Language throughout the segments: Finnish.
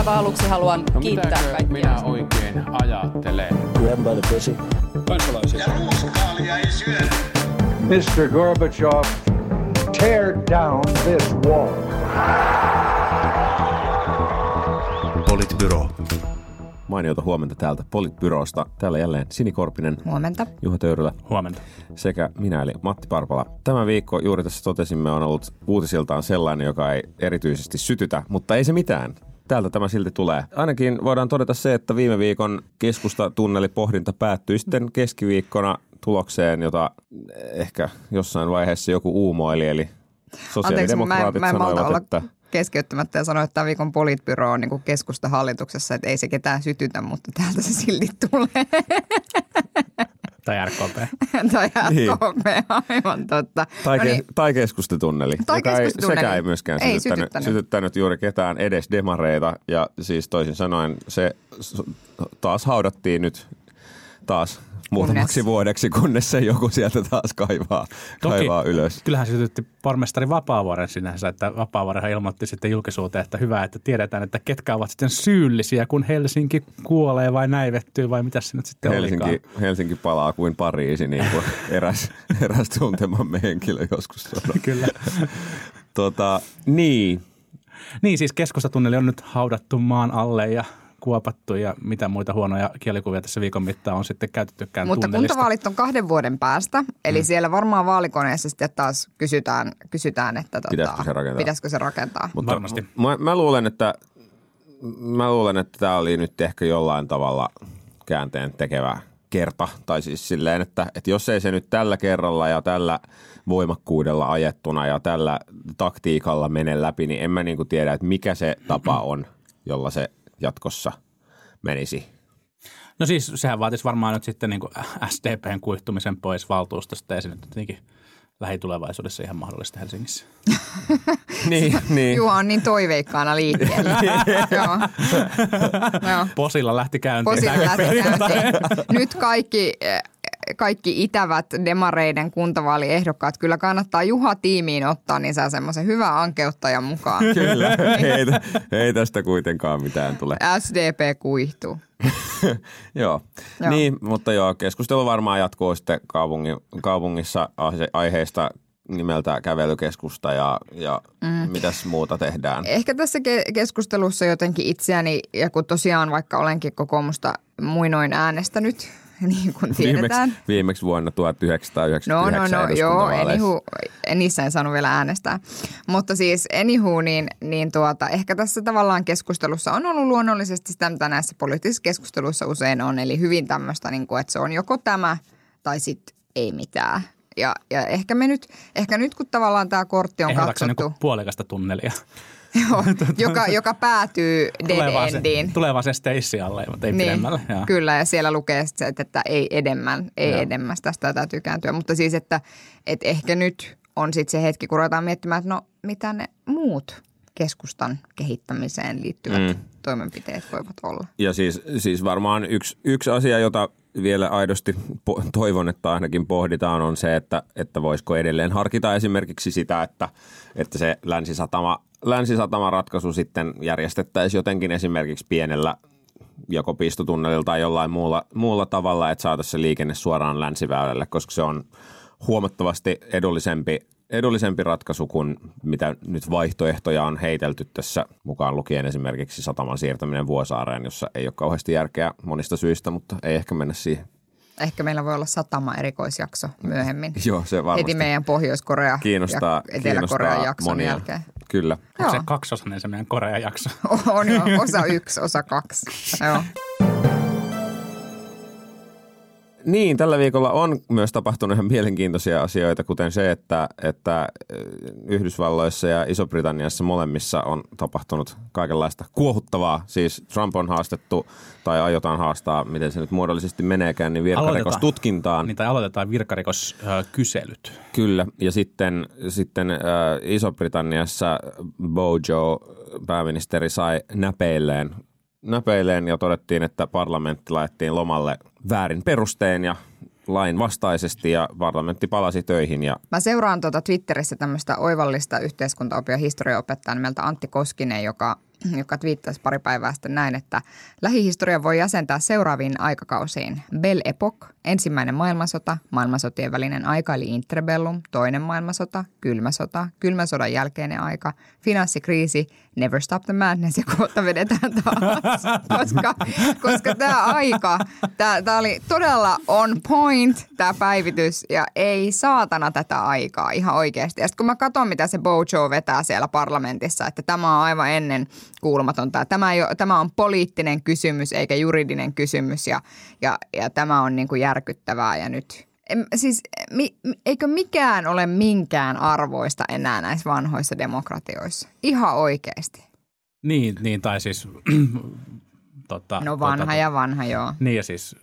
aivan aluksi haluan No kiittää kaikkia. minä oikein ajattelen? Grab by the pussy. Kansalaisia. Mr. Gorbachev, tear down this wall. Politbyro. Mainiota huomenta täältä Politbyrosta. Täällä jälleen Sini Korpinen, Huomenta. Juha Töyrylä Huomenta. sekä minä eli Matti Parpala. Tämä viikko juuri tässä totesimme on ollut uutisiltaan sellainen, joka ei erityisesti sytytä, mutta ei se mitään. Täältä tämä silti tulee. Ainakin voidaan todeta se, että viime viikon keskustatunnelipohdinta päättyi sitten keskiviikkona tulokseen, jota ehkä jossain vaiheessa joku uumoili, eli Anteeksi, mä, sosiaalidemokraatit mä en sanoivat, olla että keskeyttämättä ja sanoa, että tämä viikon politbyro on niin keskusta hallituksessa, että ei se ketään sytytä, mutta täältä se silti tulee. Tai RKP. tai Niin. RKP, aivan totta. Tai, No niin, tai keskustatunneli, Tai joka ei, sekä ei myöskään Ei sytyttänyt, sytyttänyt. sytyttänyt juuri ketään edes demareita. Ja siis toisin sanoen se taas haudattiin nyt taas muutamaksi Kunnes. vuodeksi, kunnes se joku sieltä taas kaivaa, kaivaa ylös. kyllähän se sytytti pormestari Vapaavuoren sinänsä, että Vapaavuorenhan ilmoitti sitten julkisuuteen, että hyvä, että tiedetään, että ketkä ovat sitten syyllisiä, kun Helsinki kuolee vai näivettyy vai mitä se nyt sitten Helsinki, olikaan. Helsinki palaa kuin Pariisi, niin kuin eräs, eräs tuntemamme henkilö joskus sanoi. Kyllä. Tota, niin, Niin siis keskustatunneli on nyt haudattu maan alle ja kuopattu ja mitä muita huonoja kielikuvia tässä viikon mittaan on sitten käytettykään mutta tunnelista. kuntavaalit on kahden vuoden päästä, eli mm. siellä varmaan vaalikoneessa sitten taas kysytään, kysytään että tota, Pitäisikö se rakentaa? pitäisikö se rakentaa. Mutta Varmasti. Mä, mä, luulen, että mä luulen, että tämä oli nyt ehkä jollain tavalla käänteen tekevä kerta. Tai siis silleen, että, että jos ei se nyt tällä kerralla ja tällä voimakkuudella ajettuna ja tällä taktiikalla mene läpi, niin en mä niinku tiedä, että mikä se tapa on, jolla se jatkossa menisi. No siis sehän vaatisi varmaan nyt sitten niin kuin SDPn kuihtumisen pois valtuustosta ja se nyt tietenkin lähitulevaisuudessa ihan mahdollista Helsingissä. niin, niin. Juha on niin toiveikkaana liikkeellä. Joo. Posilla lähti käyntiin. Posilla lähti käyntiin. Nyt kaikki, eh, kaikki itävät demareiden kuntavaaliehdokkaat, kyllä kannattaa Juha-tiimiin ottaa, niin saa semmoisen hyvän ankeuttajan mukaan. Kyllä, ei, ei tästä kuitenkaan mitään tule. SDP kuihtuu. joo. Joo. Niin, mutta joo, keskustelu varmaan jatkuu sitten kaupungin, kaupungissa aihe- aiheesta nimeltä kävelykeskusta ja, ja mm. mitäs muuta tehdään. Ehkä tässä ke- keskustelussa jotenkin itseäni, ja kun tosiaan vaikka olenkin kokoomusta muinoin äänestänyt, niin kuin tiedetään. Viimeksi, viimeksi vuonna No, 1999 no, no, joo, eduskuntavaaleissa. anywho, niissä en saanut vielä äänestää. Mutta siis anywho, niin, niin tuota, ehkä tässä tavallaan keskustelussa on ollut luonnollisesti sitä, mitä näissä poliittisissa keskusteluissa usein on. Eli hyvin tämmöistä, niin kuin, että se on joko tämä tai sitten ei mitään. Ja, ja ehkä, me nyt, ehkä nyt, kun tavallaan tämä kortti on Ehdotatko katsottu, niin puolikasta tunnelia? joo, joka, joka päätyy dead Tulee vaan se, endiin. tulee vaan se Stacey alle, mutta ei Niin, pidemmälle. Joo. kyllä, ja siellä lukee sit se, että, että ei edemmän, ei Joo. edemmäs, tästä täytyy kääntyä. Mutta siis, että, että ehkä nyt on sitten se hetki, kun ruvetaan miettimään, että no mitä ne muut keskustan kehittämiseen liittyvät mm. toimenpiteet voivat olla. Ja siis, siis varmaan yksi, yksi asia, jota vielä aidosti po- toivon, että ainakin pohditaan, on se, että, että voisiko edelleen harkita esimerkiksi sitä, että, että se länsisatama, länsisatama ratkaisu sitten järjestettäisiin jotenkin esimerkiksi pienellä joko pistotunnelilla tai jollain muulla, muulla tavalla, että saataisiin se liikenne suoraan länsiväylälle, koska se on huomattavasti edullisempi, edullisempi ratkaisu kuin mitä nyt vaihtoehtoja on heitelty tässä mukaan lukien esimerkiksi sataman siirtäminen Vuosaareen, jossa ei ole kauheasti järkeä monista syistä, mutta ei ehkä mennä siihen. Ehkä meillä voi olla satama erikoisjakso myöhemmin. Joo, se varmasti Heti meidän Pohjois-Korea kiinnostaa, ja Etelä-Korean kiinnostaa jakson monia. jälkeen. Kyllä. Onko se Joo. kaksosainen se meidän Korea-jakso? On jo, osa yksi, osa kaksi. Joo. Niin, tällä viikolla on myös tapahtunut ihan mielenkiintoisia asioita, kuten se, että, että eh, Yhdysvalloissa ja Iso-Britanniassa molemmissa on tapahtunut kaikenlaista kuohuttavaa. Siis Trump on haastettu tai aiotaan haastaa, miten se nyt muodollisesti meneekään, niin virkarikostutkintaan. Niin, tai aloitetaan virkarikoskyselyt. Kyllä, ja sitten, sitten äh, Iso-Britanniassa Bojo, pääministeri, sai näpeilleen, näpeilleen ja todettiin, että parlamentti laitettiin lomalle väärin perustein ja lain vastaisesti ja parlamentti palasi töihin ja Mä seuraan tuota Twitterissä tämmöistä oivallista yhteiskuntaopia historiaopettajaa nimeltä Antti Koskinen, joka, joka twiittasi pari päivää sitten näin, että lähihistoria voi jäsentää seuraaviin aikakausiin. Belle Epoque, ensimmäinen maailmansota, maailmansotien välinen aika eli interbellum, toinen maailmansota, kylmä sota, kylmän sodan jälkeinen aika, finanssikriisi, never stop the madness ja kohta vedetään taas, koska, koska tämä aika, tämä oli todella on point tämä päivitys ja ei saatana tätä aikaa ihan oikeasti. Ja sitten kun mä katson, mitä se Bojo vetää siellä parlamentissa, että tämä on aivan ennen kuulumatonta. Tämä, ei ole, tämä on poliittinen kysymys eikä juridinen kysymys ja, ja, ja tämä on niin kuin järkyttävää ja nyt siis mi, eikö mikään ole minkään arvoista enää näissä vanhoissa demokratioissa? Ihan oikeasti. Niin, niin tai siis... tota, No vanha tota, ja vanha, joo. Niin ja siis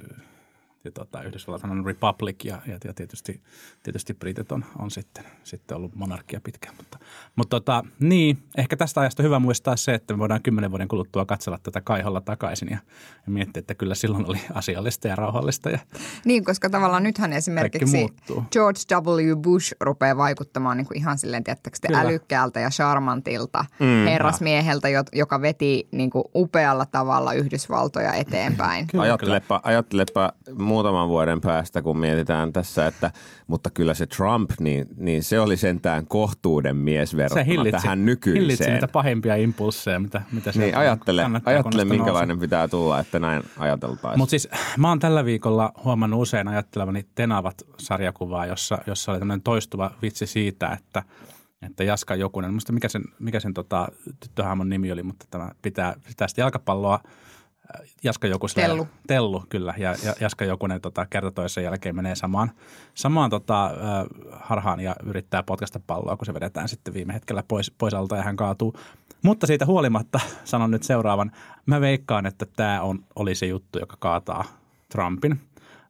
ja tota, Yhdysvallat on republic ja, ja, ja tietysti, tietysti Britit on, on sitten, sitten ollut monarkia pitkään. Mutta, mutta tota, niin, ehkä tästä ajasta hyvä muistaa se, että me voidaan kymmenen vuoden kuluttua katsella tätä kaiholla takaisin ja, ja miettiä, että kyllä silloin oli asiallista ja rauhallista. Ja, Niin, koska tavallaan nythän esimerkiksi. George W. Bush rupeaa vaikuttamaan niin kuin ihan silleen, te, Kyllä. älykkäältä ja charmantilta mm, herrasmieheltä, jo- joka veti niin kuin upealla tavalla Yhdysvaltoja eteenpäin. Kyllä, ajattelepa, ajattelepa muutaman vuoden päästä, kun mietitään tässä, että mutta kyllä se Trump, niin, niin se oli sentään kohtuuden mies se verrattuna hillitsi, tähän hillitsi nykyiseen. niitä pahimpia impulsseja, mitä, mitä Niin sieltä ajattele, ajattele minkälainen pitää tulla, että näin ajateltaisiin. Mutta siis mä oon tällä viikolla huomannut usein ajattelevani Tenavat-sarjakuvaa, jossa, jossa oli tämmöinen toistuva vitsi siitä, että, että Jaska Jokunen, muista mikä sen, mikä sen tota, tyttöhahmon nimi oli, mutta tämä pitää, pitää sitä jalkapalloa Jaska Jokuselle. Tellu. Tellu, kyllä. Ja, ja Jaska Jokunen tota, kerta toisen jälkeen menee samaan, samaan tota, harhaan ja yrittää potkasta palloa, kun se vedetään sitten viime hetkellä pois, pois alta ja hän kaatuu. Mutta siitä huolimatta sanon nyt seuraavan. Mä veikkaan, että tämä on, oli se juttu, joka kaataa Trumpin.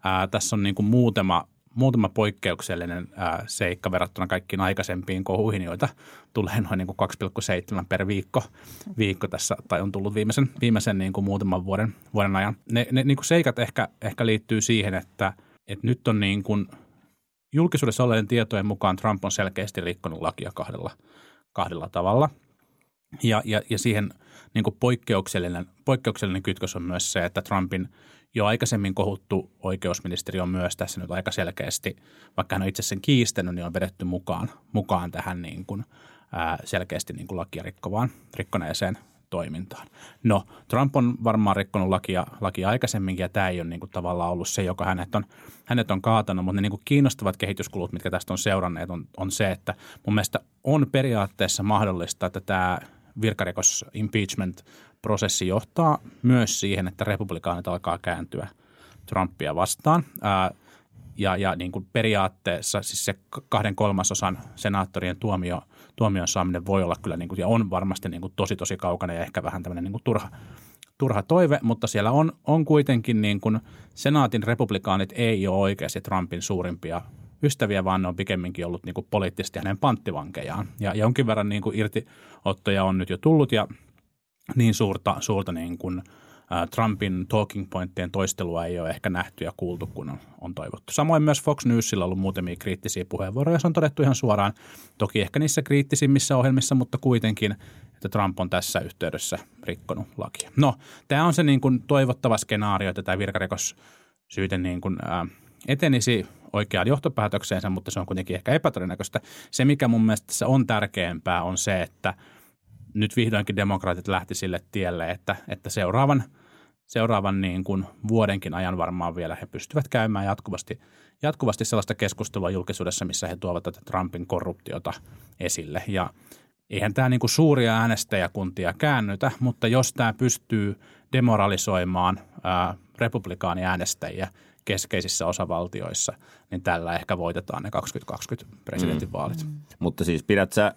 Ää, tässä on niin kuin muutama, muutama poikkeuksellinen ää, seikka verrattuna kaikkiin aikaisempiin kohuihin, joita tulee noin niin kuin 2,7 per viikko, viikko tässä, tai on tullut viimeisen, viimeisen niin kuin muutaman vuoden, vuoden ajan. Ne, ne niin kuin seikat ehkä, ehkä liittyy siihen, että, että nyt on niin kuin julkisuudessa olleiden tietojen mukaan Trump on selkeästi rikkonut lakia kahdella, kahdella tavalla. Ja, ja, ja siihen niin kuin poikkeuksellinen, poikkeuksellinen kytkös on myös se, että Trumpin jo aikaisemmin kohuttu oikeusministeri on myös tässä nyt aika selkeästi, vaikka hän on itse sen kiistänyt, niin on vedetty mukaan, mukaan tähän niin kuin, ää, selkeästi niin kuin lakia rikkovaan, rikkoneeseen toimintaan. No, Trump on varmaan rikkonut lakia, lakia aikaisemminkin ja tämä ei ole niin kuin tavallaan ollut se, joka hänet on, hänet on kaatanut, mutta ne niin kuin kiinnostavat kehityskulut, mitkä tästä on seuranneet, on, on se, että mun mielestä on periaatteessa mahdollista, että tämä virkarikos impeachment-prosessi johtaa myös siihen, että republikaanit alkaa kääntyä Trumpia vastaan. Ja, ja niin kuin periaatteessa siis se kahden kolmasosan senaattorien tuomio, tuomion saaminen voi olla kyllä niin kuin, ja on varmasti niin kuin tosi tosi kaukana ja ehkä vähän tämmöinen niin kuin turha, turha toive, mutta siellä on, on kuitenkin niin kuin senaatin republikaanit ei ole oikeasti Trumpin suurimpia ystäviä, vaan ne on pikemminkin ollut niin kuin poliittisesti hänen panttivankejaan. Ja jonkin verran niin kuin irtiottoja on nyt jo tullut ja niin suurta, suurta niin kuin, Trumpin talking pointtien toistelua ei ole ehkä nähty ja kuultu, kun on, on toivottu. Samoin myös Fox Newsilla on ollut muutamia kriittisiä puheenvuoroja, se on todettu ihan suoraan, toki ehkä niissä kriittisimmissä ohjelmissa, mutta kuitenkin, että Trump on tässä yhteydessä rikkonut lakia. No, tämä on se niin kuin toivottava skenaario, että tämä virkarikos syyte niin kuin, ä, etenisi oikeaan johtopäätökseensä, mutta se on kuitenkin ehkä epätodennäköistä. Se, mikä mun mielestä tässä on tärkeämpää, on se, että nyt vihdoinkin demokraatit lähti sille tielle, että, että seuraavan, seuraavan niin kuin vuodenkin ajan varmaan vielä he pystyvät käymään jatkuvasti, jatkuvasti sellaista keskustelua julkisuudessa, missä he tuovat tätä Trumpin korruptiota esille. Ja eihän tämä niin kuin suuria äänestäjäkuntia käännytä, mutta jos tämä pystyy demoralisoimaan ää, republikaaniäänestäjiä keskeisissä osavaltioissa, niin tällä ehkä voitetaan ne 2020 presidentinvaalit. Mm. Mutta siis pidät sä,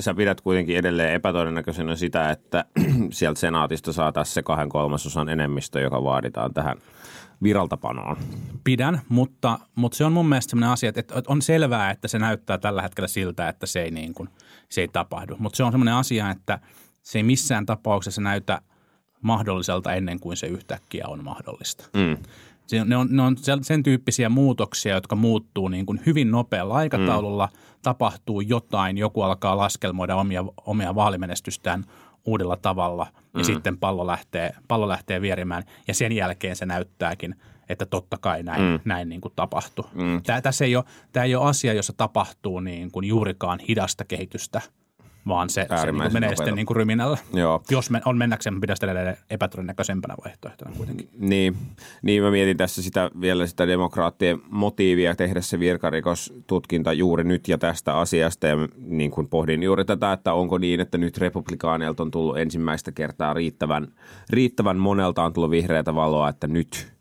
sä pidät kuitenkin edelleen epätodennäköisenä sitä, että sieltä senaatista saataisiin se kahden kolmasosan enemmistö, joka vaaditaan tähän viraltapanoon. Pidän, mutta, mutta se on mun mielestä sellainen asia, että on selvää, että se näyttää tällä hetkellä siltä, että se ei, niin kuin, se ei tapahdu. Mutta se on sellainen asia, että se ei missään tapauksessa näytä mahdolliselta ennen kuin se yhtäkkiä on mahdollista. Mm. Ne on, ne on sen- sen tyyppisiä muutoksia, jotka muuttuu niin kuin hyvin nopealla aikataululla. Mm. Tapahtuu jotain, joku alkaa laskelmoida omia, omia vaalimenestystään uudella tavalla ja mm. sitten pallo lähtee, pallo lähtee vierimään ja sen jälkeen se näyttääkin, että totta kai näin, mm. näin niin kuin tapahtui. Mm. Tämä, tässä ei ole, tämä ei ole asia, jossa tapahtuu niin kuin juurikaan hidasta kehitystä – vaan se, se niin menee sitten niin kuin ryminällä. Joo. Jos me, on mennäkseen, pitäisi edelleen epätodennäköisempänä vaihtoehtona kuitenkin. Niin. niin, mä mietin tässä sitä, vielä sitä demokraattien motiivia tehdä se virkarikostutkinta juuri nyt ja tästä asiasta. Ja niin kuin pohdin juuri tätä, että onko niin, että nyt republikaaneilta on tullut ensimmäistä kertaa riittävän, riittävän monelta on tullut vihreätä valoa, että nyt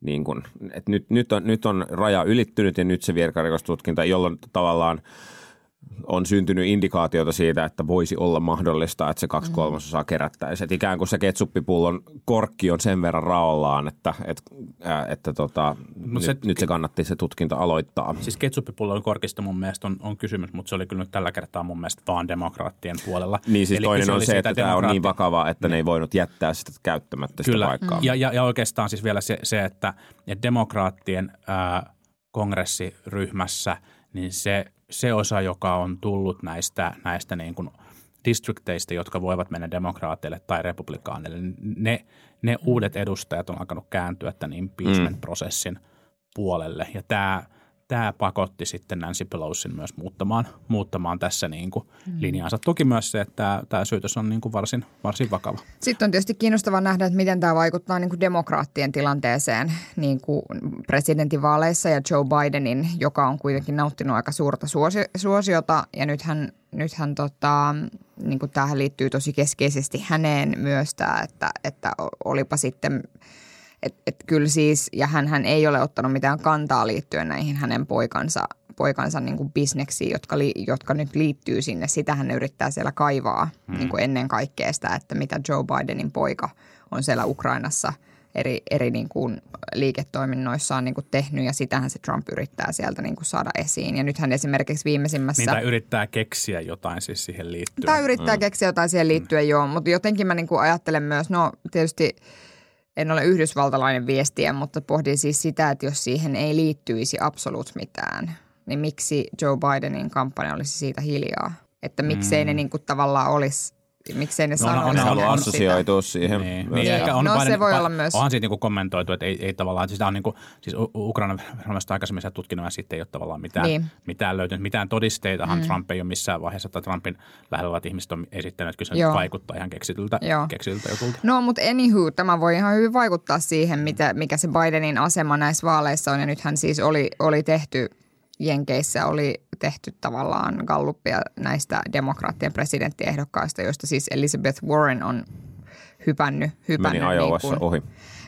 niin kuin, että nyt, nyt, on, nyt on raja ylittynyt ja nyt se virkarikostutkinta, jolloin tavallaan – on syntynyt indikaatiota siitä, että voisi olla mahdollista, että se kaksi mm. kolmasosaa kerättäisiin. Että ikään kuin se ketsuppipullon korkki on sen verran raollaan, että, että, että tota, nyt, se, nyt se kannatti se tutkinta aloittaa. Siis ketsuppipullon korkista mun mielestä on, on kysymys, mutta se oli kyllä nyt tällä kertaa mun mielestä vaan demokraattien puolella. Niin siis Eli toinen on se, että tämä on niin vakava, että ne, ne ei voinut jättää sitä käyttämättä kyllä. sitä paikkaa. Ja, ja, ja oikeastaan siis vielä se, se että, että demokraattien ää, kongressiryhmässä, niin se – se osa, joka on tullut näistä, näistä niin kuin distrikteista, jotka voivat mennä demokraateille tai republikaaneille, niin ne, ne uudet edustajat on alkanut kääntyä tämän impeachment-prosessin mm. puolelle. Ja tämä – tämä pakotti sitten Nancy Pelosin myös muuttamaan, muuttamaan tässä niin kuin mm. linjaansa. Toki myös se, että tämä, tämä syytös on niin kuin varsin, varsin vakava. Sitten on tietysti kiinnostavaa nähdä, että miten tämä vaikuttaa niin kuin demokraattien tilanteeseen niin kuin presidentinvaaleissa ja Joe Bidenin, joka on kuitenkin nauttinut aika suurta suosiota. Ja nythän, nythän tota, niin kuin tähän liittyy tosi keskeisesti häneen myös tämä, että, että olipa sitten – et, et kyllä siis, ja hän ei ole ottanut mitään kantaa liittyen näihin hänen poikansa, poikansa niin kuin bisneksiin, jotka, li, jotka nyt liittyy sinne. Sitä hän yrittää siellä kaivaa hmm. niin kuin ennen kaikkea sitä, että mitä Joe Bidenin poika on siellä Ukrainassa eri, eri niin kuin liiketoiminnoissaan niin kuin tehnyt ja sitähän se Trump yrittää sieltä niin kuin saada esiin. Ja nythän esimerkiksi viimeisimmässä... Niin, tai yrittää keksiä jotain siis siihen liittyen. Tai yrittää mm. keksiä jotain siihen liittyen, mm. joo. Mutta jotenkin mä niin kuin ajattelen myös, no tietysti – en ole yhdysvaltalainen viestiä, mutta pohdin siis sitä, että jos siihen ei liittyisi absoluut mitään, niin miksi Joe Bidenin kampanja olisi siitä hiljaa? Että miksei mm. ne niin kuin tavallaan olisi miksei ne no, sano on, on, on assosioitua siihen. Niin, niin, ehkä on no se voi olla myös. Onhan siitä niin kommentoitu, että ei, ei tavallaan, siis, on niin kuin, siis Ukraina viranomaiset aikaisemmin sitä tutkinut ja sitten ei ole tavallaan mitään, niin. mitään löytynyt. Mitään todisteitahan mm. Trump ei ole missään vaiheessa, että Trumpin lähellä olevat ihmiset on esittänyt, että kyllä se vaikuttaa ihan keksityltä, keksityltä jutulta. No, mutta anywho, tämä voi ihan hyvin vaikuttaa siihen, mitä, mikä se Bidenin asema näissä vaaleissa on. Ja nythän siis oli, oli tehty Jenkeissä oli tehty tavallaan gallupia näistä demokraattien presidenttiehdokkaista, joista siis Elizabeth Warren on hypännyt. hypännyt Meni niin kuin, ohi.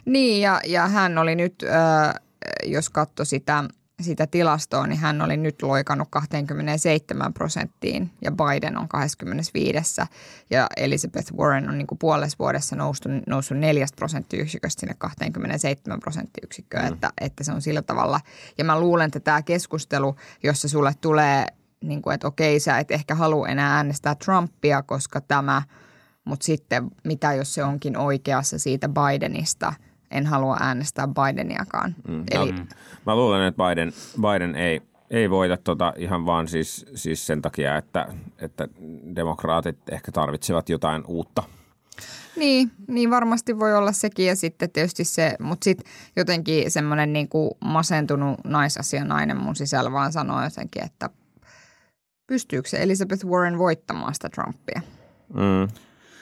Niin, ja, ja hän oli nyt, äh, jos katsoi sitä – sitä tilastoa, niin hän oli nyt loikannut 27 prosenttiin ja Biden on 25. Ja Elizabeth Warren on niin kuin puolessa vuodessa noussut, noussut 4 prosenttiyksiköstä sinne 27 prosenttiyksikköä, mm. että, että se on sillä tavalla. Ja mä luulen, että tämä keskustelu, jossa sulle tulee, niin kuin, että okei sä et ehkä halua enää äänestää Trumpia, koska tämä, mutta sitten mitä jos se onkin oikeassa siitä Bidenista – en halua äänestää Bideniakaan. Mm. Eli... Mä, mä luulen, että Biden, Biden ei, ei voita tota ihan vaan siis, siis sen takia, että, että demokraatit ehkä tarvitsevat jotain uutta. Niin, niin varmasti voi olla sekin ja sitten tietysti se, mutta sitten jotenkin semmoinen niin kuin masentunut naisasianainen mun sisällä vaan sanoo jotenkin, että pystyykö se Elizabeth Warren voittamaan sitä Trumpia? Mm.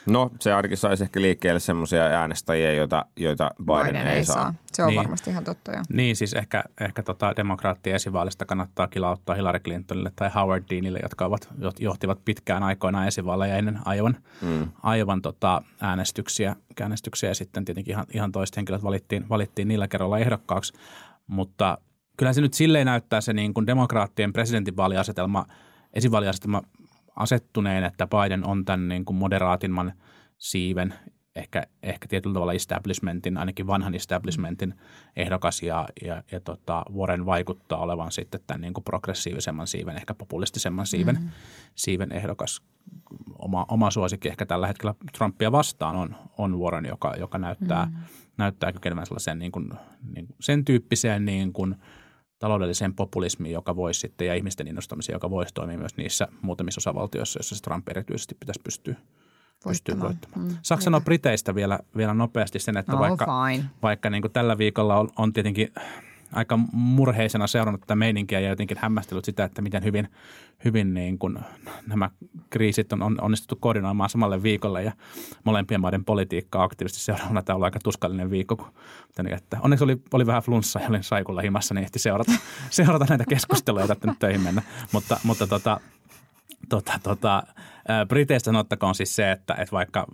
No se ainakin saisi ehkä liikkeelle semmoisia äänestäjiä, joita, joita Biden, Biden ei, ei saa. saa. Se on niin. varmasti ihan totta jo. Niin siis ehkä, ehkä tota demokraattien esivaalista kannattaa kilauttaa Hillary Clintonille tai Howard Deanille, jotka ovat, johtivat pitkään aikoina esivaaleja ennen aivan, mm. aivan tota äänestyksiä, äänestyksiä ja sitten tietenkin ihan, ihan toiset henkilöt valittiin, valittiin niillä kerralla ehdokkaaksi. Mutta kyllä se nyt silleen näyttää se niin kuin demokraattien presidentinvaaliasetelma, esivaaliasetelma asettuneen, että Biden on tämän niin kuin moderaatimman siiven, ehkä, ehkä tietyllä tavalla establishmentin, ainakin vanhan establishmentin ehdokas ja, ja, ja tota, Warren vaikuttaa olevan sitten tämän niin kuin progressiivisemman siiven, ehkä populistisemman siiven, mm-hmm. siiven ehdokas. Oma, oma suosikki ehkä tällä hetkellä Trumpia vastaan on, on Warren, joka, joka näyttää, mm-hmm. näyttää kykenevän sellaisen niin kuin, niin, sen tyyppiseen niin kuin – taloudelliseen populismiin, joka voisi sitten, ja ihmisten innostamiseen, joka voisi toimia myös niissä muutamissa osavaltioissa, joissa se Trump erityisesti pitäisi pystyä, pystyy Voittamaan. voittamaan. Mm, Saanko sanoa Briteistä vielä, vielä nopeasti sen, että No, vaikka, fine. vaikka niin kuin tällä viikolla on, on tietenkin aika murheisena seurannut tätä meininkiä ja jotenkin hämmästellyt sitä, että miten hyvin, hyvin niin kuin nämä kriisit on on onnistuttu koordinoimaan samalle viikolle ja molempien maiden politiikkaa aktiivisesti seuraavana. Tämä on aika tuskallinen viikko, kun, että onneksi oli, oli vähän flunssa ja olin saikulla himassa, niin ehti seurata, seurata näitä keskusteluja, joita nyt töihin mennä. Mutta, mutta tota, tota, tota, Briteistä sanottakoon siis se, että, että vaikka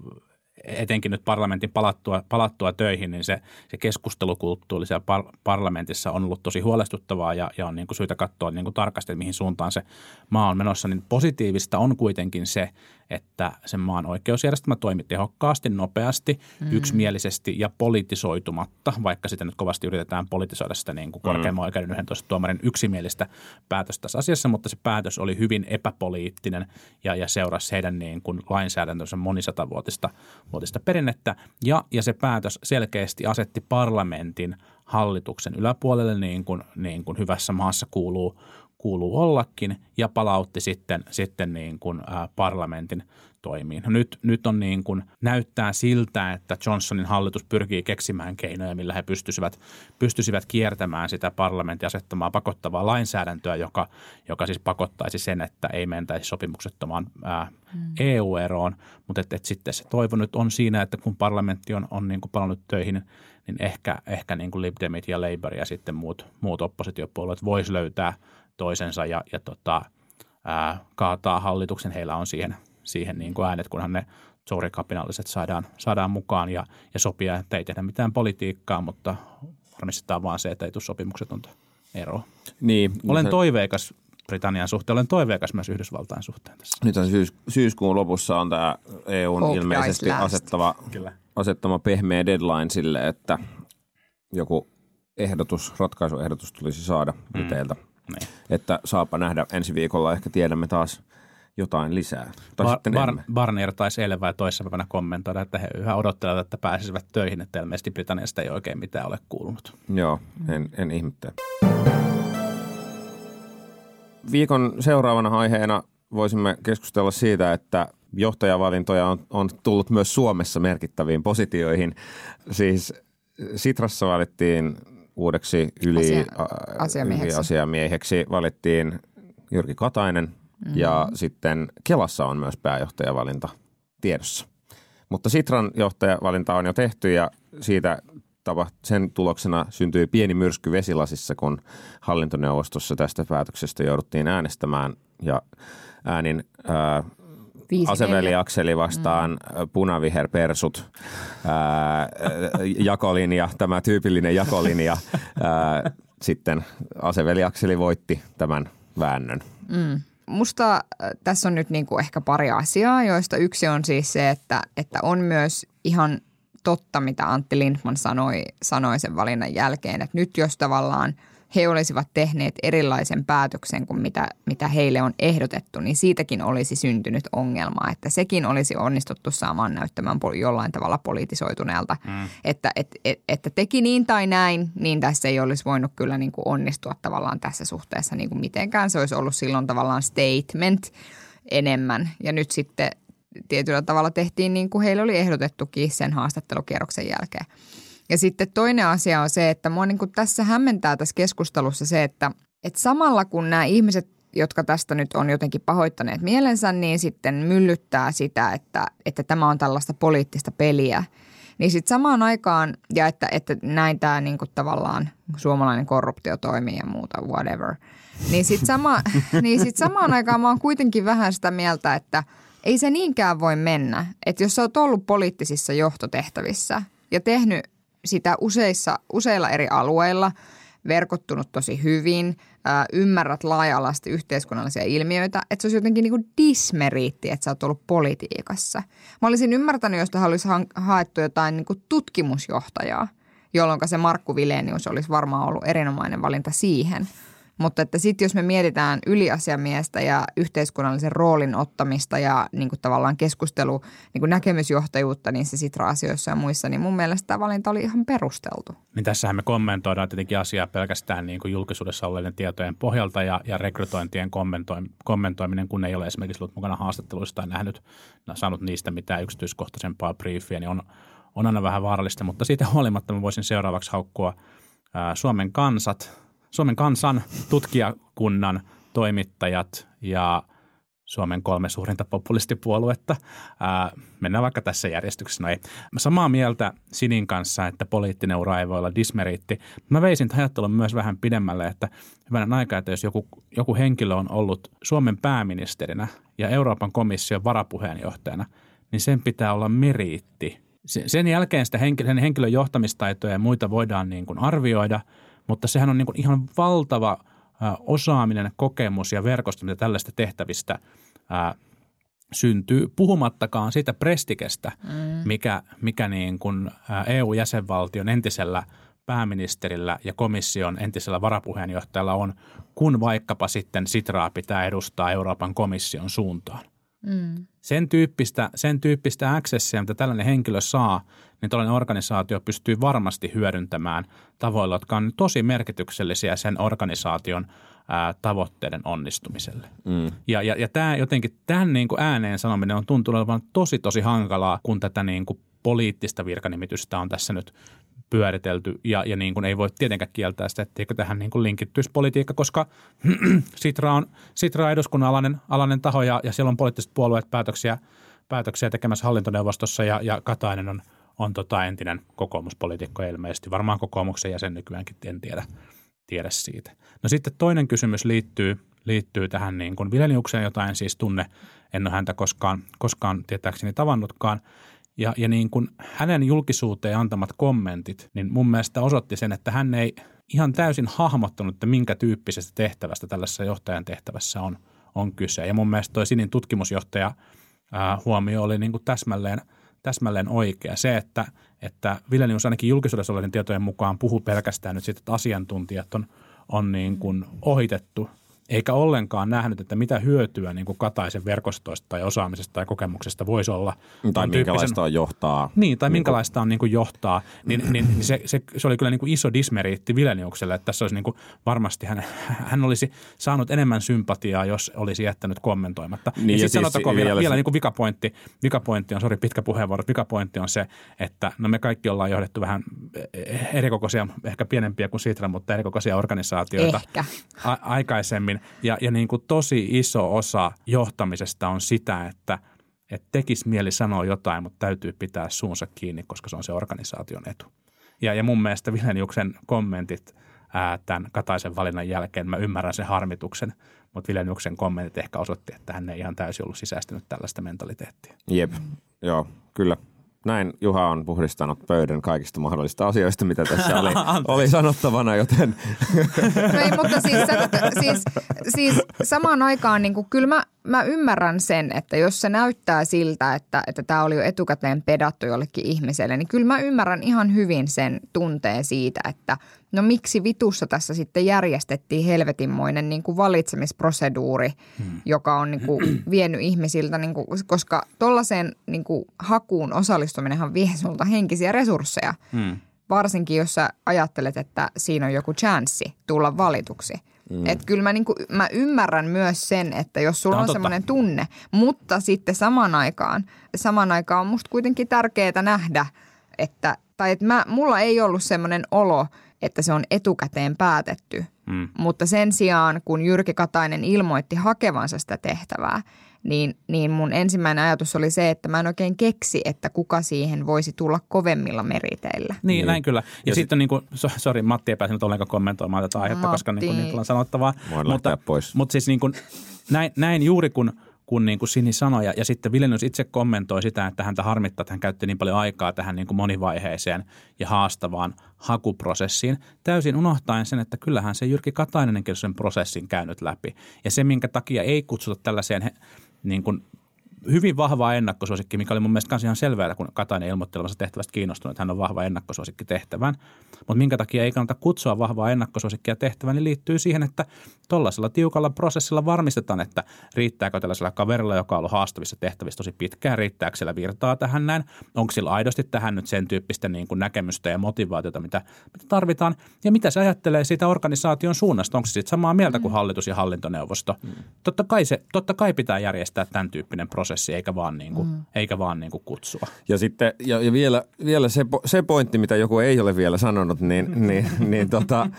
etenkin nyt parlamentin palattua, palattua töihin, niin se, se keskustelukulttuuri siellä par, parlamentissa on ollut tosi huolestuttavaa ja, ja on niin kuin syytä katsoa niin kuin tarkasti, että mihin suuntaan se maa on menossa. Niin positiivista on kuitenkin se, että sen maan oikeusjärjestelmä toimi tehokkaasti, nopeasti, mm. yksimielisesti ja politisoitumatta, vaikka sitä nyt kovasti yritetään politisoida sitä niin kuin korkeimman mm. oikeuden 11 tuomarin yksimielistä päätöstä tässä asiassa, mutta se päätös oli hyvin epäpoliittinen ja, ja seurasi heidän niin kuin lainsäädäntönsä monisatavuotista vuotista perinnettä ja, ja se päätös selkeästi asetti parlamentin hallituksen yläpuolelle niin kuin, niin kuin hyvässä maassa kuuluu, kuuluu ollakin ja palautti sitten, sitten niin kuin, parlamentin toimiin. No nyt, nyt on niin kuin, näyttää siltä, että Johnsonin hallitus pyrkii keksimään keinoja, millä he pystyisivät, pystyisivät kiertämään sitä parlamentin asettamaa pakottavaa lainsäädäntöä, joka, joka siis pakottaisi sen, että ei mentäisi sopimuksettomaan ää, EU-eroon. Mutta et, et sitten se toivo nyt on siinä, että kun parlamentti on, on niin kuin palannut töihin, niin ehkä, ehkä niin kuin Lib Demit ja Labour ja sitten muut, muut oppositiopuolueet voisi löytää toisensa ja, ja tota, ää, kaataa hallituksen. Heillä on siihen, siihen niin kuin äänet, kunhan ne kapinalliset saadaan, saadaan mukaan ja, ja sopia, että ei tehdä mitään politiikkaa, mutta varmistetaan vaan se, että ei tule sopimuksetonta eroa. Niin, Olen se- toiveikas Britannian suhteen, olen toiveikas myös Yhdysvaltain suhteen tässä. Nyt on syys, syyskuun lopussa on tämä EUn Hope ilmeisesti asettava, Kyllä. asettama pehmeä deadline sille, että joku ehdotus, ratkaisuehdotus tulisi saada Briteiltä. Niin. Että saapa nähdä ensi viikolla, ehkä tiedämme taas jotain lisää. Tai Bar- Bar-. Barnier taisi eilen vai toissapäivänä kommentoida, että he yhä odottelevat, että pääsisivät töihin, että ilmeisesti Britanniasta ei oikein mitään ole kuulunut. Joo, en, en ihmettele. Viikon seuraavana aiheena voisimme keskustella siitä, että johtajavalintoja on, on tullut myös Suomessa merkittäviin positioihin. Siis Sitrassa valittiin uudeksi yli, Asia- asiamieheksi. yliasiamieheksi valittiin Jyrki Katainen mm-hmm. ja sitten Kelassa on myös pääjohtajavalinta tiedossa. Mutta Sitran johtajavalinta on jo tehty ja siitä tapa, sen tuloksena syntyi pieni myrsky vesilasissa, kun hallintoneuvostossa tästä päätöksestä jouduttiin äänestämään ja äänin ää, Viisi aseveliakseli vastaan mm. punaviher persut, ää, jakolinja, tämä tyypillinen jakolinja. Ää, sitten aseveliakseli voitti tämän väännön. Musta äh, tässä on nyt niinku ehkä pari asiaa, joista yksi on siis se, että, että on myös ihan totta, mitä Antti Lindman sanoi, sanoi sen valinnan jälkeen, että nyt jos tavallaan he olisivat tehneet erilaisen päätöksen kuin mitä, mitä heille on ehdotettu, niin siitäkin olisi syntynyt ongelma, että sekin olisi onnistuttu saamaan näyttämään jollain tavalla politisoituneelta, mm. että, et, et, että teki niin tai näin, niin tässä ei olisi voinut kyllä niin kuin onnistua tavallaan tässä suhteessa niin kuin mitenkään. Se olisi ollut silloin tavallaan statement enemmän ja nyt sitten tietyllä tavalla tehtiin niin kuin heille oli ehdotettukin sen haastattelukierroksen jälkeen. Ja sitten toinen asia on se, että mua niin kuin tässä hämmentää tässä keskustelussa se, että, että samalla kun nämä ihmiset, jotka tästä nyt on jotenkin pahoittaneet mielensä, niin sitten myllyttää sitä, että, että tämä on tällaista poliittista peliä. Niin sitten samaan aikaan, ja että, että näin tämä niin kuin tavallaan suomalainen korruptio toimii ja muuta, whatever. Niin sitten sama, niin sit samaan aikaan mä oon kuitenkin vähän sitä mieltä, että ei se niinkään voi mennä. Että jos sä oot ollut poliittisissa johtotehtävissä ja tehnyt sitä useissa, useilla eri alueilla, verkottunut tosi hyvin, ää, ymmärrät laaja-alaisesti yhteiskunnallisia ilmiöitä, että se olisi jotenkin niin kuin dismeriitti, että sä oot ollut politiikassa. Mä olisin ymmärtänyt, jos tähän olisi haettu jotain niin kuin tutkimusjohtajaa, jolloin se Markku Vilenius olisi varmaan ollut erinomainen valinta siihen. Mutta että sitten jos me mietitään yliasiamiestä ja yhteiskunnallisen roolin ottamista ja niin kuin tavallaan keskustelu, niin kuin näkemysjohtajuutta niissä Sitra-asioissa ja muissa, niin mun mielestä tämä valinta oli ihan perusteltu. Niin tässähän me kommentoidaan tietenkin asiaa pelkästään niin kuin julkisuudessa olleiden tietojen pohjalta ja, ja rekrytointien kommentoiminen, kun ei ole esimerkiksi ollut mukana haastatteluissa tai nähnyt, saanut niistä mitään yksityiskohtaisempaa briefiä, niin on, on aina vähän vaarallista, mutta siitä huolimatta mä voisin seuraavaksi haukkua ää, Suomen kansat, Suomen kansan tutkijakunnan toimittajat ja Suomen kolme suurinta populistipuoluetta. Ää, mennään vaikka tässä järjestyksessä. No ei. Mä samaa mieltä Sinin kanssa, että poliittinen ura ei voi olla dismeriitti. Mä veisin ajattelun myös vähän pidemmälle, että hyvänä aikaa, että jos joku, joku henkilö on ollut Suomen pääministerinä ja Euroopan komission varapuheenjohtajana, niin sen pitää olla meriitti. Sen jälkeen sitä henkilön, johtamistaitoja ja muita voidaan niin kuin arvioida, mutta sehän on niin kuin ihan valtava osaaminen, kokemus ja verkosto, mitä tällaista tehtävistä ää, syntyy, puhumattakaan siitä prestikestä, mm. mikä, mikä niin kuin EU-jäsenvaltion entisellä pääministerillä ja komission entisellä varapuheenjohtajalla on, kun vaikkapa sitten Sitraa pitää edustaa Euroopan komission suuntaan. Mm. Sen, tyyppistä, sen tyyppistä accessia, mitä tällainen henkilö saa, niin tällainen organisaatio pystyy varmasti hyödyntämään tavoilla, jotka on tosi merkityksellisiä sen organisaation ää, tavoitteiden onnistumiselle. Mm. Ja, ja, ja tämä jotenkin, tämän niin kuin ääneen sanominen on tuntunut olevan tosi tosi hankalaa, kun tätä niin kuin poliittista virkanimitystä on tässä nyt pyöritelty ja, ja niin kuin ei voi tietenkään kieltää sitä, etteikö tähän niin kuin linkittyisi politiikka, koska Sitra on, Sitra on eduskunnan alainen, alainen taho ja, ja siellä on poliittiset puolueet päätöksiä, päätöksiä tekemässä hallintoneuvostossa ja, ja Katainen on, on tota entinen kokoomuspolitiikko ilmeisesti, varmaan kokoomuksen jäsen nykyäänkin, en tiedä, tiedä siitä. No sitten toinen kysymys liittyy, liittyy tähän niin kuin Vileniukseen, jota en siis tunne, en ole häntä koskaan, koskaan tietääkseni tavannutkaan – ja, ja niin kuin hänen julkisuuteen antamat kommentit, niin mun mielestä osoitti sen, että hän ei ihan täysin hahmottanut, että minkä tyyppisestä tehtävästä tällaisessa johtajan tehtävässä on, on kyse. Ja mun mielestä toi Sinin tutkimusjohtaja ää, huomio oli niin kuin täsmälleen, täsmälleen oikea. Se, että, että Vilenius ainakin julkisuudessa olevien tietojen mukaan puhuu pelkästään nyt siitä, että asiantuntijat on, on niin kuin ohitettu – eikä ollenkaan nähnyt, että mitä hyötyä niin kuin Kataisen verkostoista tai osaamisesta tai kokemuksesta voisi olla. Tai minkälaista on johtaa. Niin, tai niin minkälaista on niin kuin johtaa. Niin, niin, niin se, se, se, oli kyllä niin kuin iso dismeriitti Vileniukselle, että tässä olisi niin kuin varmasti hän, hän olisi saanut enemmän sympatiaa, jos olisi jättänyt kommentoimatta. Niin, ja, ja sitten siis vielä, vielä, vielä niin kuin vikapointti, vikapointti on, sori pitkä puheenvuoro, vikapointti on se, että no me kaikki ollaan johdettu vähän erikokoisia, ehkä pienempiä kuin Sitra, mutta erikokoisia organisaatioita ehkä. A- aikaisemmin niin, ja, ja niin kuin tosi iso osa johtamisesta on sitä, että, että tekisi mieli sanoa jotain, mutta täytyy pitää suunsa kiinni, koska se on se organisaation etu. Ja, ja mun mielestä Vileniuksen kommentit ää, tämän Kataisen valinnan jälkeen, mä ymmärrän sen harmituksen, mutta Vileniuksen kommentit ehkä osoitti, että hän ei ihan täysin ollut sisäistynyt tällaista mentaliteettia. Jep, joo, kyllä näin Juha on puhdistanut pöydän kaikista mahdollisista asioista, mitä tässä oli, oli sanottavana, joten... No ei, mutta siis, siis, siis samaan aikaan niin kuin, kyllä mä, mä ymmärrän sen, että jos se näyttää siltä, että, että tämä oli jo etukäteen pedattu jollekin ihmiselle, niin kyllä mä ymmärrän ihan hyvin sen tunteen siitä, että no miksi vitussa tässä sitten järjestettiin helvetinmoinen niin kuin valitsemisproseduuri, hmm. joka on niin kuin vienyt ihmisiltä, niin kuin, koska tuollaiseen niin kuin hakuun osallistuminenhan vie sulta henkisiä resursseja. Hmm. Varsinkin, jos sä ajattelet, että siinä on joku chanssi tulla valituksi. Mm. Että kyllä mä, niinku, mä ymmärrän myös sen, että jos sulla on, on semmoinen tunne, mutta sitten samaan aikaan, samaan aikaan on musta kuitenkin tärkeää nähdä, että, tai että mä, mulla ei ollut semmoinen olo – että se on etukäteen päätetty. Mm. Mutta sen sijaan, kun Jyrki Katainen ilmoitti hakevansa sitä tehtävää, niin, niin mun ensimmäinen ajatus oli se, että mä en oikein keksi, että kuka siihen voisi tulla kovemmilla meriteillä. Niin, niin. näin kyllä. Ja, ja sitten niin kuin, sori Matti ei päässyt ollenkaan kommentoimaan tätä aihetta, Matti. koska niin kuin, niin on sanottavaa. Voin mutta, pois. Mutta siis niin kuin, näin, näin juuri kun – kun niin kuin Sini sanoi. Ja, ja sitten Vilenius itse kommentoi sitä, että häntä harmittaa, että hän käytti niin paljon aikaa tähän niin kuin monivaiheeseen ja haastavaan hakuprosessiin. Täysin unohtaen sen, että kyllähän se Jyrki Katainenkin sen prosessin käynyt läpi. Ja se, minkä takia ei kutsuta tällaiseen niin kuin hyvin vahva ennakkosuosikki, mikä oli mun mielestä ihan selvää, kun Katainen ilmoittelemassa tehtävästä kiinnostunut, että hän on vahva ennakkosuosikki tehtävän. Mutta minkä takia ei kannata kutsua vahvaa ennakkosuosikkia tehtävään, niin liittyy siihen, että tuollaisella tiukalla prosessilla varmistetaan, että riittääkö tällaisella kaverilla, joka on ollut haastavissa tehtävissä tosi pitkään, riittääkö siellä virtaa tähän näin, onko sillä aidosti tähän nyt sen tyyppistä niin kuin näkemystä ja motivaatiota, mitä, mitä tarvitaan, ja mitä se ajattelee siitä organisaation suunnasta, onko se sitten samaa mieltä kuin hallitus ja hallintoneuvosto. Mm. Totta, kai se, totta kai pitää järjestää tämän tyyppinen prosessi, eikä vaan, niin kuin, mm. eikä vaan niin kuin kutsua. Ja sitten ja, ja vielä, vielä se, se pointti, mitä joku ei ole vielä sanonut, niin, niin, niin tota,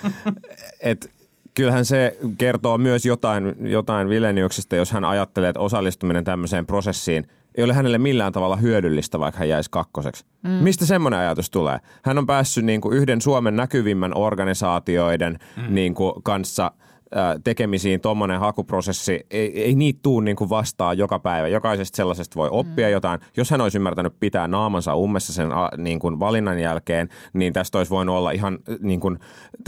että kyllähän se kertoo myös jotain, jotain Vileniuksesta, jos hän ajattelee, että osallistuminen tämmöiseen prosessiin ei ole hänelle millään tavalla hyödyllistä, vaikka hän jäisi kakkoseksi. Mm. Mistä semmoinen ajatus tulee? Hän on päässyt niin kuin yhden Suomen näkyvimmän organisaatioiden mm. niin kuin kanssa – tekemisiin tuommoinen hakuprosessi, ei, ei niitä tuu niin kuin vastaan joka päivä. Jokaisesta sellaisesta voi oppia mm. jotain. Jos hän olisi ymmärtänyt pitää naamansa ummessa sen niin kuin valinnan jälkeen, niin tästä olisi voinut olla ihan, niin kuin,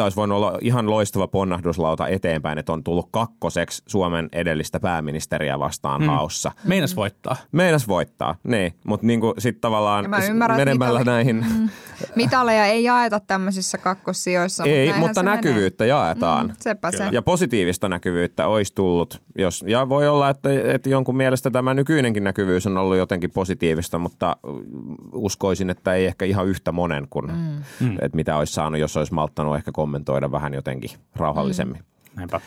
olisi voinut olla ihan loistava ponnahduslauta eteenpäin, että on tullut kakkoseksi Suomen edellistä pääministeriä vastaan mm. haussa. Meinas voittaa. Meinas voittaa, niin. Mutta niin sitten tavallaan menemällä näihin... Mm. Mitaleja ei jaeta tämmöisissä kakkossijoissa. Ei, mutta, mutta näkyvyyttä menee. jaetaan. Mm, sepä se. Ja positiivista näkyvyyttä olisi tullut. Jos, ja voi olla, että, että jonkun mielestä tämä nykyinenkin näkyvyys on ollut jotenkin positiivista, mutta uskoisin, että ei ehkä ihan yhtä monen kuin mm. että mitä olisi saanut, jos olisi malttanut ehkä kommentoida vähän jotenkin rauhallisemmin. Mm. Näinpä.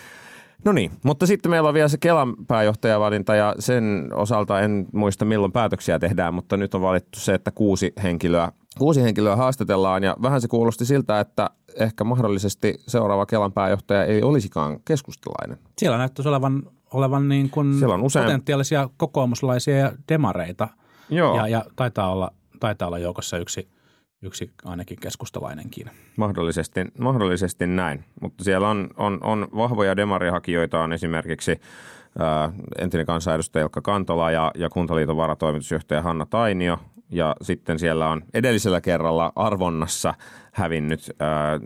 No niin, mutta sitten meillä on vielä se Kelan pääjohtajavalinta ja sen osalta en muista milloin päätöksiä tehdään, mutta nyt on valittu se, että kuusi henkilöä, kuusi henkilöä haastatellaan ja vähän se kuulosti siltä, että ehkä mahdollisesti seuraava Kelan pääjohtaja ei olisikaan keskustelainen. Siellä näyttäisi olevan, olevan niin kuin Siellä on usein... potentiaalisia kokoomuslaisia ja demareita Joo. Ja, ja taitaa, olla, taitaa olla joukossa yksi, yksi ainakin keskustalainenkin. Mahdollisesti, mahdollisesti näin, mutta siellä on, on, on vahvoja demarihakijoita on esimerkiksi ää, entinen kansanedustaja Ilkka Kantola ja, ja Kuntaliiton varatoimitusjohtaja Hanna Tainio – ja sitten siellä on edellisellä kerralla arvonnassa hävinnyt ää,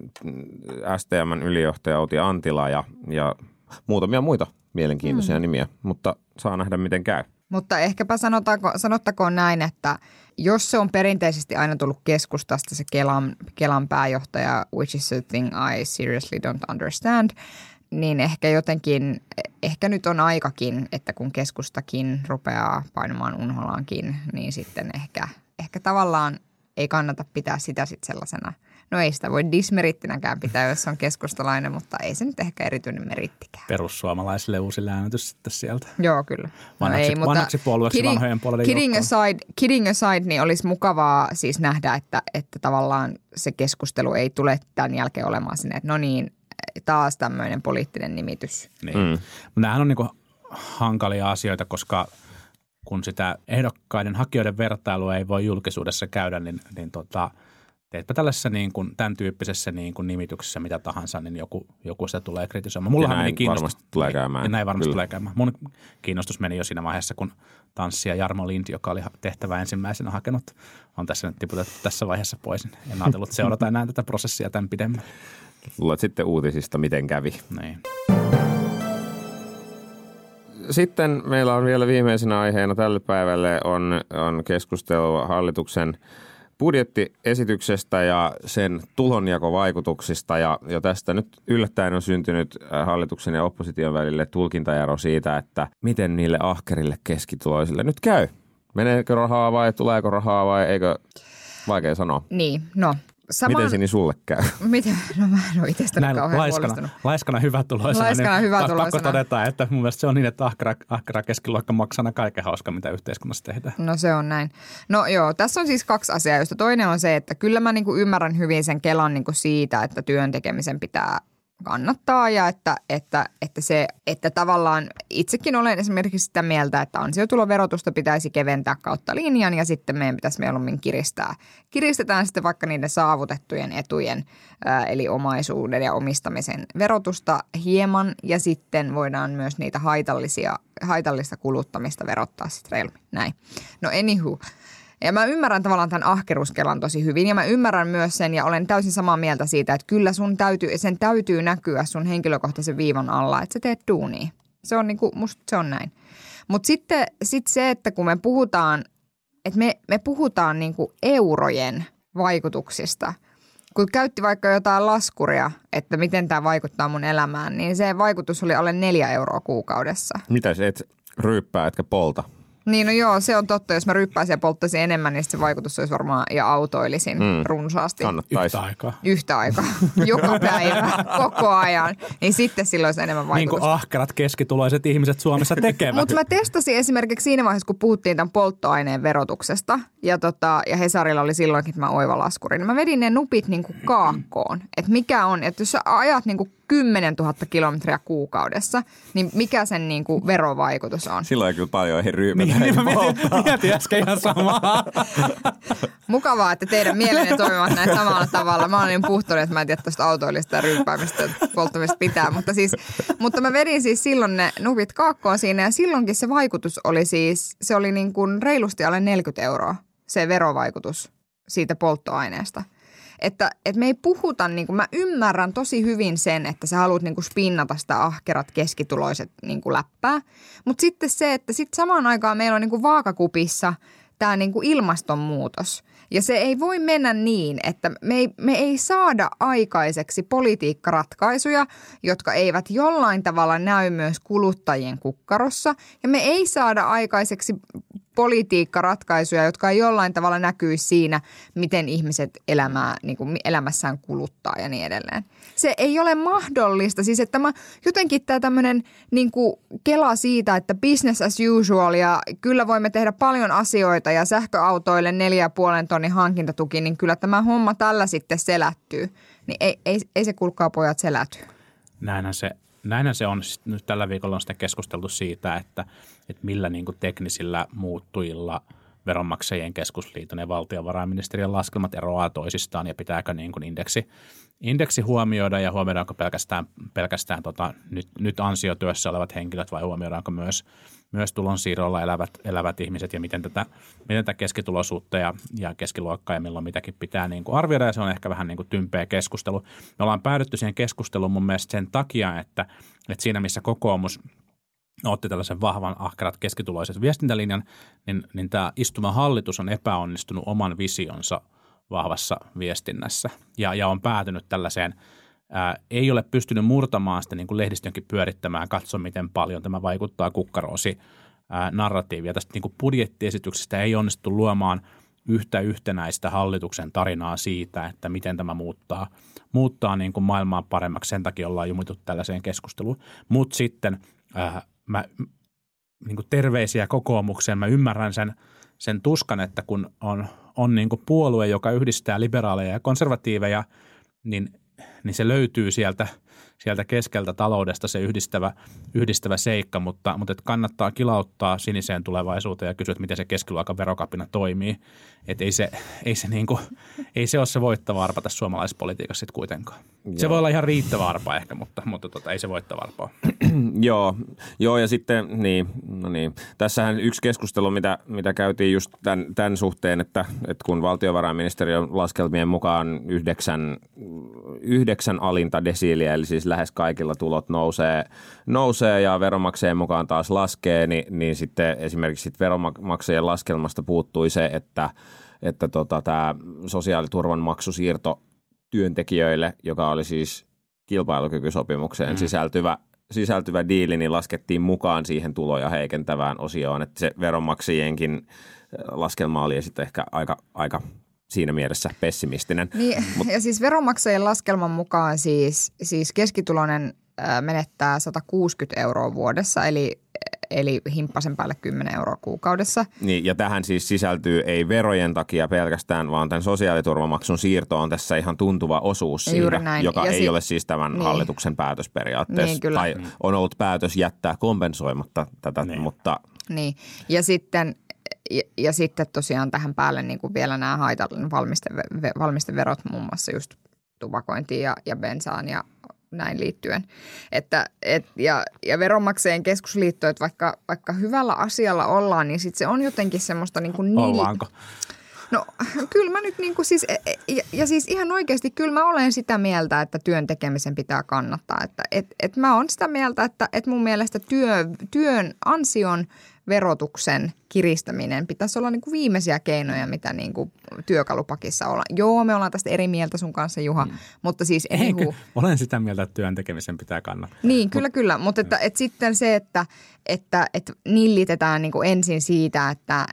STMn ylijohtaja Outi Antila ja, ja muutamia muita mielenkiintoisia mm. nimiä, mutta saa nähdä miten käy. Mutta ehkäpä sanotaanko, sanottakoon näin, että jos se on perinteisesti aina tullut keskustasta se Kelan, Kelan pääjohtaja, which is a thing I seriously don't understand – niin ehkä jotenkin, ehkä nyt on aikakin, että kun keskustakin rupeaa painamaan unholaankin, niin sitten ehkä, ehkä tavallaan ei kannata pitää sitä sitten sellaisena. No ei sitä voi dismerittinäkään pitää, jos on keskustalainen, mutta ei se nyt ehkä erityinen merittikään. Perussuomalaisille uusi äänitys sitten sieltä. Joo, kyllä. Vanhaksi, no ei, mutta vanhaksi puolueeksi kidding, vanhojen puolueiden kidding aside, kidding aside, niin olisi mukavaa siis nähdä, että, että tavallaan se keskustelu ei tule tämän jälkeen olemaan sinne, että no niin, taas tämmöinen poliittinen nimitys. Niin. Mm. Nämähän on niin hankalia asioita, koska kun sitä ehdokkaiden hakijoiden vertailua ei voi julkisuudessa käydä, niin, niin tota, teetpä tällaisessa niin kuin, tämän tyyppisessä niin kuin nimityksessä mitä tahansa, niin joku, joku sitä tulee kritisoimaan. Näin meni varmasti tulee käymään. Ja näin varmasti Kyllä. tulee käymään. Mun kiinnostus meni jo siinä vaiheessa, kun tanssija Jarmo Lind, joka oli tehtävä ensimmäisenä hakenut, on tässä nyt tiputettu tässä vaiheessa pois. En ajatellut seurata enää tätä prosessia tämän pidemmän. Luulet sitten uutisista, miten kävi. Niin. Sitten meillä on vielä viimeisenä aiheena tälle päivälle on, on keskustelua hallituksen budjettiesityksestä ja sen tulonjakovaikutuksista. Ja, ja tästä nyt yllättäen on syntynyt äh, hallituksen ja opposition välille tulkintaero siitä, että miten niille ahkerille keskituloisille nyt käy. Meneekö rahaa vai tuleeko rahaa vai eikö, vaikea sanoa. Niin, no Saman... Miten se niin sulle käy? Miten? No mä en ole itsestäni kauhean laiskana, laiskana hyvä tuloisena. Laiskana niin hyvä tuloisena. Pakko todeta, että mun mielestä se on niin, että ahkera, ahkera keskiluokka maksaa kaiken hauska, mitä yhteiskunnassa tehdään. No se on näin. No joo, tässä on siis kaksi asiaa, joista toinen on se, että kyllä mä niinku ymmärrän hyvin sen Kelan niinku siitä, että työn tekemisen pitää kannattaa ja että, että, että, se, että tavallaan itsekin olen esimerkiksi sitä mieltä, että ansiotuloverotusta pitäisi keventää kautta linjan ja sitten meidän pitäisi mieluummin kiristää. Kiristetään sitten vaikka niiden saavutettujen etujen eli omaisuuden ja omistamisen verotusta hieman ja sitten voidaan myös niitä haitallisia, haitallista kuluttamista verottaa sitten reilummin. Näin. No anywho, ja mä ymmärrän tavallaan tämän ahkeruskelan tosi hyvin ja mä ymmärrän myös sen ja olen täysin samaa mieltä siitä, että kyllä sun täytyy, sen täytyy näkyä sun henkilökohtaisen viivan alla, että sä teet duunia. Se on niinku, musta se on näin. Mutta sitten sit se, että kun me puhutaan, että me, me puhutaan niinku eurojen vaikutuksista – kun käytti vaikka jotain laskuria, että miten tämä vaikuttaa mun elämään, niin se vaikutus oli alle neljä euroa kuukaudessa. Mitä se et ryyppää, etkä polta? Niin no joo, se on totta. Jos mä ryppäisin ja polttaisin enemmän, niin se vaikutus olisi varmaan ja autoilisin mm. runsaasti. Kannattaisi. Yhtä aikaa. Yhtä aikaa. Joka päivä, koko ajan. Niin sitten silloin olisi enemmän Niin vaikutusta. kuin ahkerat keskituloiset ihmiset Suomessa tekevät. Mutta mä testasin esimerkiksi siinä vaiheessa, kun puhuttiin tämän polttoaineen verotuksesta, ja, tota, ja Hesarilla oli silloinkin tämä oiva laskuri, niin mä vedin ne nupit niin kuin kaakkoon. Että mikä on, että jos sä ajat niin kuin 10 000 kilometriä kuukaudessa, niin mikä sen niin kuin verovaikutus on? Silloin ei kyllä paljon ei ryypätä. niin, niin mä mietin, äsken ihan samaa. Mukavaa, että teidän mielenne toimivat näin samalla tavalla. Mä olin puhtunut, että mä en tiedä tuosta autoillista ja ryyppäämistä ja polttamista pitää. Mutta, siis, mutta mä vedin siis silloin ne nupit kaakkoon siinä ja silloinkin se vaikutus oli siis, se oli niin kuin reilusti alle 40 euroa se verovaikutus siitä polttoaineesta. Että, että me ei puhuta, niin kuin, mä ymmärrän tosi hyvin sen, että sä haluat niin kuin spinnata sitä ahkerat keskituloiset niin kuin läppää. Mutta sitten se, että sitten samaan aikaan meillä on niin kuin vaakakupissa tämä niin kuin ilmastonmuutos. Ja se ei voi mennä niin, että me ei, me ei saada aikaiseksi politiikkaratkaisuja, jotka eivät jollain tavalla näy myös kuluttajien kukkarossa. Ja me ei saada aikaiseksi politiikkaratkaisuja, jotka ei jollain tavalla näkyisi siinä, miten ihmiset elämää, niin kuin elämässään kuluttaa ja niin edelleen. Se ei ole mahdollista. Siis että mä, jotenkin tämä tämmöinen niin kela siitä, että business as usual ja kyllä voimme tehdä paljon asioita ja sähköautoille neljä puolen tonnin hankintatuki, niin kyllä tämä homma tällä sitten selättyy. Niin ei, ei, ei se kulkaa pojat seläty. Näinhän se, näinhän se on. Sitten Nyt tällä viikolla on sitten keskusteltu siitä, että, että millä niin kuin teknisillä muuttujilla veronmaksajien keskusliiton ja valtiovarainministeriön laskelmat eroaa toisistaan ja pitääkö niin kuin indeksi, indeksi huomioida ja huomioidaanko pelkästään, pelkästään tota, nyt, nyt ansiotyössä olevat henkilöt vai huomioidaanko myös, myös tulonsiirrolla elävät, elävät ihmiset ja miten tätä, miten tätä keskituloisuutta ja, ja keskiluokkaa ja milloin mitäkin pitää niin kuin arvioida ja se on ehkä vähän niin kuin tympeä keskustelu. Me ollaan päädytty siihen keskusteluun mun mielestä sen takia, että, että siinä missä kokoomus otti tällaisen vahvan ahkerat keskituloiset viestintälinjan, niin, niin tämä istuva hallitus on epäonnistunut oman visionsa vahvassa viestinnässä ja, ja on päätynyt tällaiseen ää, ei ole pystynyt murtamaan sitä niin kuin lehdistönkin pyörittämään, katso miten paljon tämä vaikuttaa kukkaroosi ää, narratiivia. Tästä niin kuin budjettiesityksestä ei onnistu luomaan yhtä yhtenäistä hallituksen tarinaa siitä, että miten tämä muuttaa, muuttaa niin kuin maailmaa paremmaksi. Sen takia ollaan jumittu tällaiseen keskusteluun. Mutta sitten ää, mä, niin kuin terveisiä kokoomukseen, mä ymmärrän sen, sen tuskan, että kun on, on niin kuin puolue, joka yhdistää liberaaleja ja konservatiiveja, niin, niin se löytyy sieltä, sieltä keskeltä taloudesta se yhdistävä, yhdistävä seikka, mutta, mutta et kannattaa kilauttaa siniseen tulevaisuuteen ja kysyä, että miten se keskiluokan verokapina toimii. Että ei se, ei, se niin kuin, ei se ole se voittava arpa tässä suomalaisessa politiikassa sitten kuitenkaan. Se Joo. voi olla ihan riittävä arpa ehkä, mutta, mutta tota, ei se voittava arpa. Joo, joo, ja sitten niin, no niin. Tässähän yksi keskustelu, mitä, mitä käytiin just tämän, tämän suhteen, että, että kun valtiovarainministeriön laskelmien mukaan yhdeksän, yhdeksän alinta desiiliä, eli siis lähes kaikilla tulot nousee, nousee ja veronmaksajien mukaan taas laskee, niin, niin sitten esimerkiksi sit veronmaksajien laskelmasta puuttui se, että, että tota, tämä sosiaaliturvan maksusiirto työntekijöille, joka oli siis kilpailukykysopimukseen mm. sisältyvä, sisältyvä diili, niin laskettiin mukaan siihen tuloja heikentävään osioon. Että se veronmaksajienkin laskelma oli sitten ehkä aika, aika siinä mielessä pessimistinen. Niin, Mut, ja siis veronmaksajien laskelman mukaan siis, siis keskituloinen ää, menettää 160 euroa vuodessa, eli, eli himppasen päälle 10 euroa kuukaudessa. Niin, ja tähän siis sisältyy ei verojen takia pelkästään, vaan tämän sosiaaliturvamaksun siirto on tässä ihan tuntuva osuus siitä, näin. joka Ja ei si- ole siis tämän niin. hallituksen päätös periaatteessa. Niin, kyllä. Tai on ollut päätös jättää kompensoimatta tätä, Niin. mutta Niin, ja sitten, ja, ja sitten tosiaan tähän päälle niin kuin vielä nämä haitallinen valmiste, valmisteverot, muun muassa just tupakointiin ja, ja bensaan ja näin liittyen. Että, et, ja, ja veronmaksajien keskusliitto, että vaikka, vaikka hyvällä asialla ollaan, niin sitten se on jotenkin semmoista niin kuin Ollaanko? No kyllä mä nyt niin kuin siis, e- e- ja, ja siis ihan oikeasti kyllä mä olen sitä mieltä, että työn tekemisen pitää kannattaa. Että et, et mä oon sitä mieltä, että et mun mielestä työ, työn ansion verotuksen kiristäminen pitäisi olla niin kuin viimeisiä keinoja, mitä niin kuin työkalupakissa ollaan. Joo, me ollaan tästä eri mieltä sun kanssa, Juha, mm. mutta siis Eikö? anywho, Olen sitä mieltä, että työn tekemisen pitää kannattaa. niin, kyllä, kyllä. Mutta että, että sitten se, että, että, että nillitetään niin kuin ensin siitä, että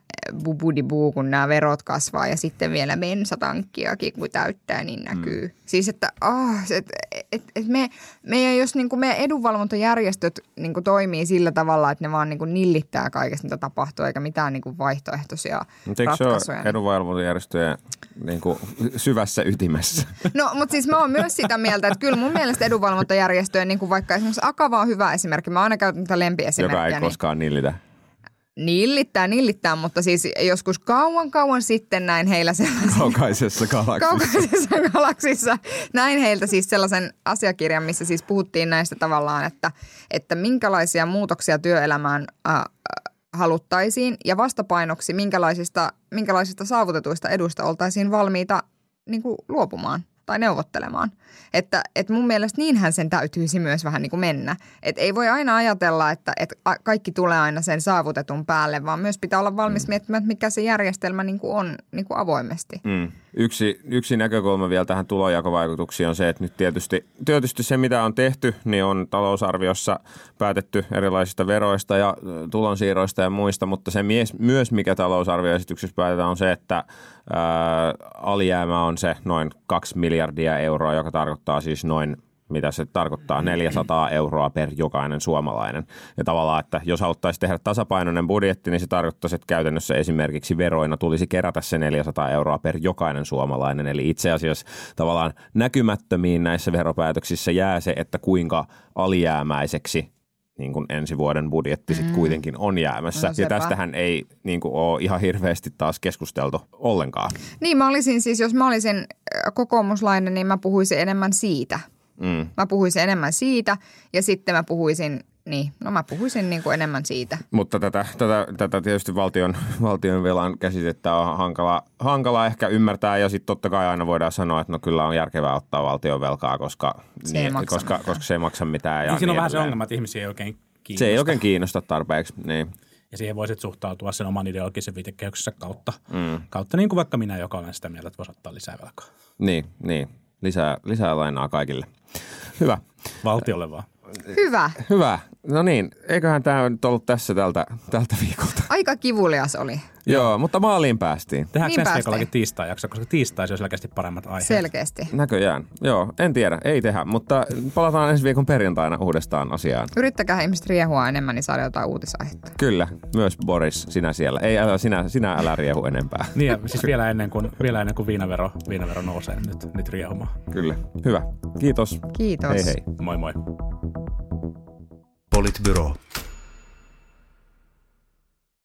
bubudibuu, kun nämä verot kasvaa ja sitten vielä bensatankkiakin, kun täyttää, niin näkyy. Mm. Siis, että oh, et, et, et me, meidän, jos niin kuin meidän edunvalvontajärjestöt niin kuin toimii sillä tavalla, että ne vaan niin kuin nillittää kaikesta, mitä tapahtuu, eikä mitään niin kuin vaihtoehtoisia Mutta eikö se ole edunvalvontajärjestöjen niin kuin, syvässä ytimessä? No, mutta siis mä oon myös sitä mieltä, että kyllä mun mielestä edunvalvontajärjestöjen, niin kuin vaikka esimerkiksi Akava on hyvä esimerkki. Mä aina käytän tätä lempiesimerkkiä. joka ei niin koskaan nillitä. Nillittää, nillittää, mutta siis joskus kauan kauan sitten näin heillä sellaisen Kaukaisessa galaksissa. kaukaisessa galaksissa. Näin heiltä siis sellaisen asiakirjan, missä siis puhuttiin näistä tavallaan, että, että minkälaisia muutoksia työelämään äh, haluttaisiin ja vastapainoksi minkälaisista, minkälaisista saavutetuista eduista oltaisiin valmiita niin kuin luopumaan tai neuvottelemaan. Että, että mun mielestä niinhän sen täytyisi myös vähän niin kuin mennä. Että ei voi aina ajatella, että, että kaikki tulee aina sen saavutetun päälle, vaan myös pitää olla valmis miettimään, että mikä se järjestelmä niin kuin on niin kuin avoimesti. Mm. Yksi, yksi näkökulma vielä tähän tulonjakovaikutuksiin on se, että nyt tietysti, tietysti se, mitä on tehty, niin on talousarviossa päätetty erilaisista veroista ja tulonsiirroista ja muista, mutta se mies, myös, mikä talousarvioesityksessä päätetään, on se, että alijäämä on se noin 2 miljardia euroa, joka tarkoittaa siis noin mitä se tarkoittaa, 400 euroa per jokainen suomalainen. Ja tavallaan, että jos haluttaisiin tehdä tasapainoinen budjetti, niin se tarkoittaisi, että käytännössä esimerkiksi veroina tulisi kerätä se 400 euroa per jokainen suomalainen. Eli itse asiassa tavallaan näkymättömiin näissä veropäätöksissä jää se, että kuinka alijäämäiseksi niin kuin ensi vuoden budjetti sitten kuitenkin on jäämässä. No ja sepä. tästähän ei niin kuin, ole ihan hirveästi taas keskusteltu ollenkaan. Niin mä olisin siis, jos mä olisin äh, kokoomuslainen, niin mä puhuisin enemmän siitä. Mm. Mä puhuisin enemmän siitä ja sitten mä puhuisin, niin, no mä puhuisin niin kuin enemmän siitä. Mutta tätä, tätä, tätä tietysti valtion, valtion velan käsitettä on hankala, hankala ehkä ymmärtää ja sitten totta kai aina voidaan sanoa, että no kyllä on järkevää ottaa valtion velkaa, koska Se ei maksa koska, mitään. koska se ei maksa mitään. Ja Niin siinä on niin vähän se ongelma, että ihmisiä ei oikein kiinnosta. Se ei oikein kiinnosta tarpeeksi, niin. Ja siihen voisit suhtautua sen oman ideologisen viitekehyksessä kautta. Mm. Kautta niin kuin vaikka minä, joka olen sitä mieltä, että voisi ottaa lisää velkaa. Niin, niin. Lisää, lisää lainaa kaikille. Hyvä. Valtiolle vaan. Hyvä. Hyvä. No niin, eiköhän tämä nyt ollut tässä tältä, tältä viikolta. Aika kivulias oli. Joo, mutta maaliin päästiin. Tehdäänkö Niin ensi päästiin. viikollakin tiistai jakso, koska tiistaisin on selkeästi paremmat aiheet. Selkeästi. Näköjään. Joo, en tiedä, ei tehdä, mutta palataan ensi viikon perjantaina uudestaan asiaan. Yrittäkää ihmiset riehua enemmän, niin saada jotain uutisaihetta. Kyllä, myös Boris, sinä siellä. Ei, älä, sinä, sinä älä riehu enempää. Niin, ja siis vielä ennen kuin, vielä ennen kuin viinavero, viinavero nousee nyt, nyt riehumaan. Kyllä. Hyvä. Kiitos. Kiitos. Hei hei. Moi moi. Politbyro.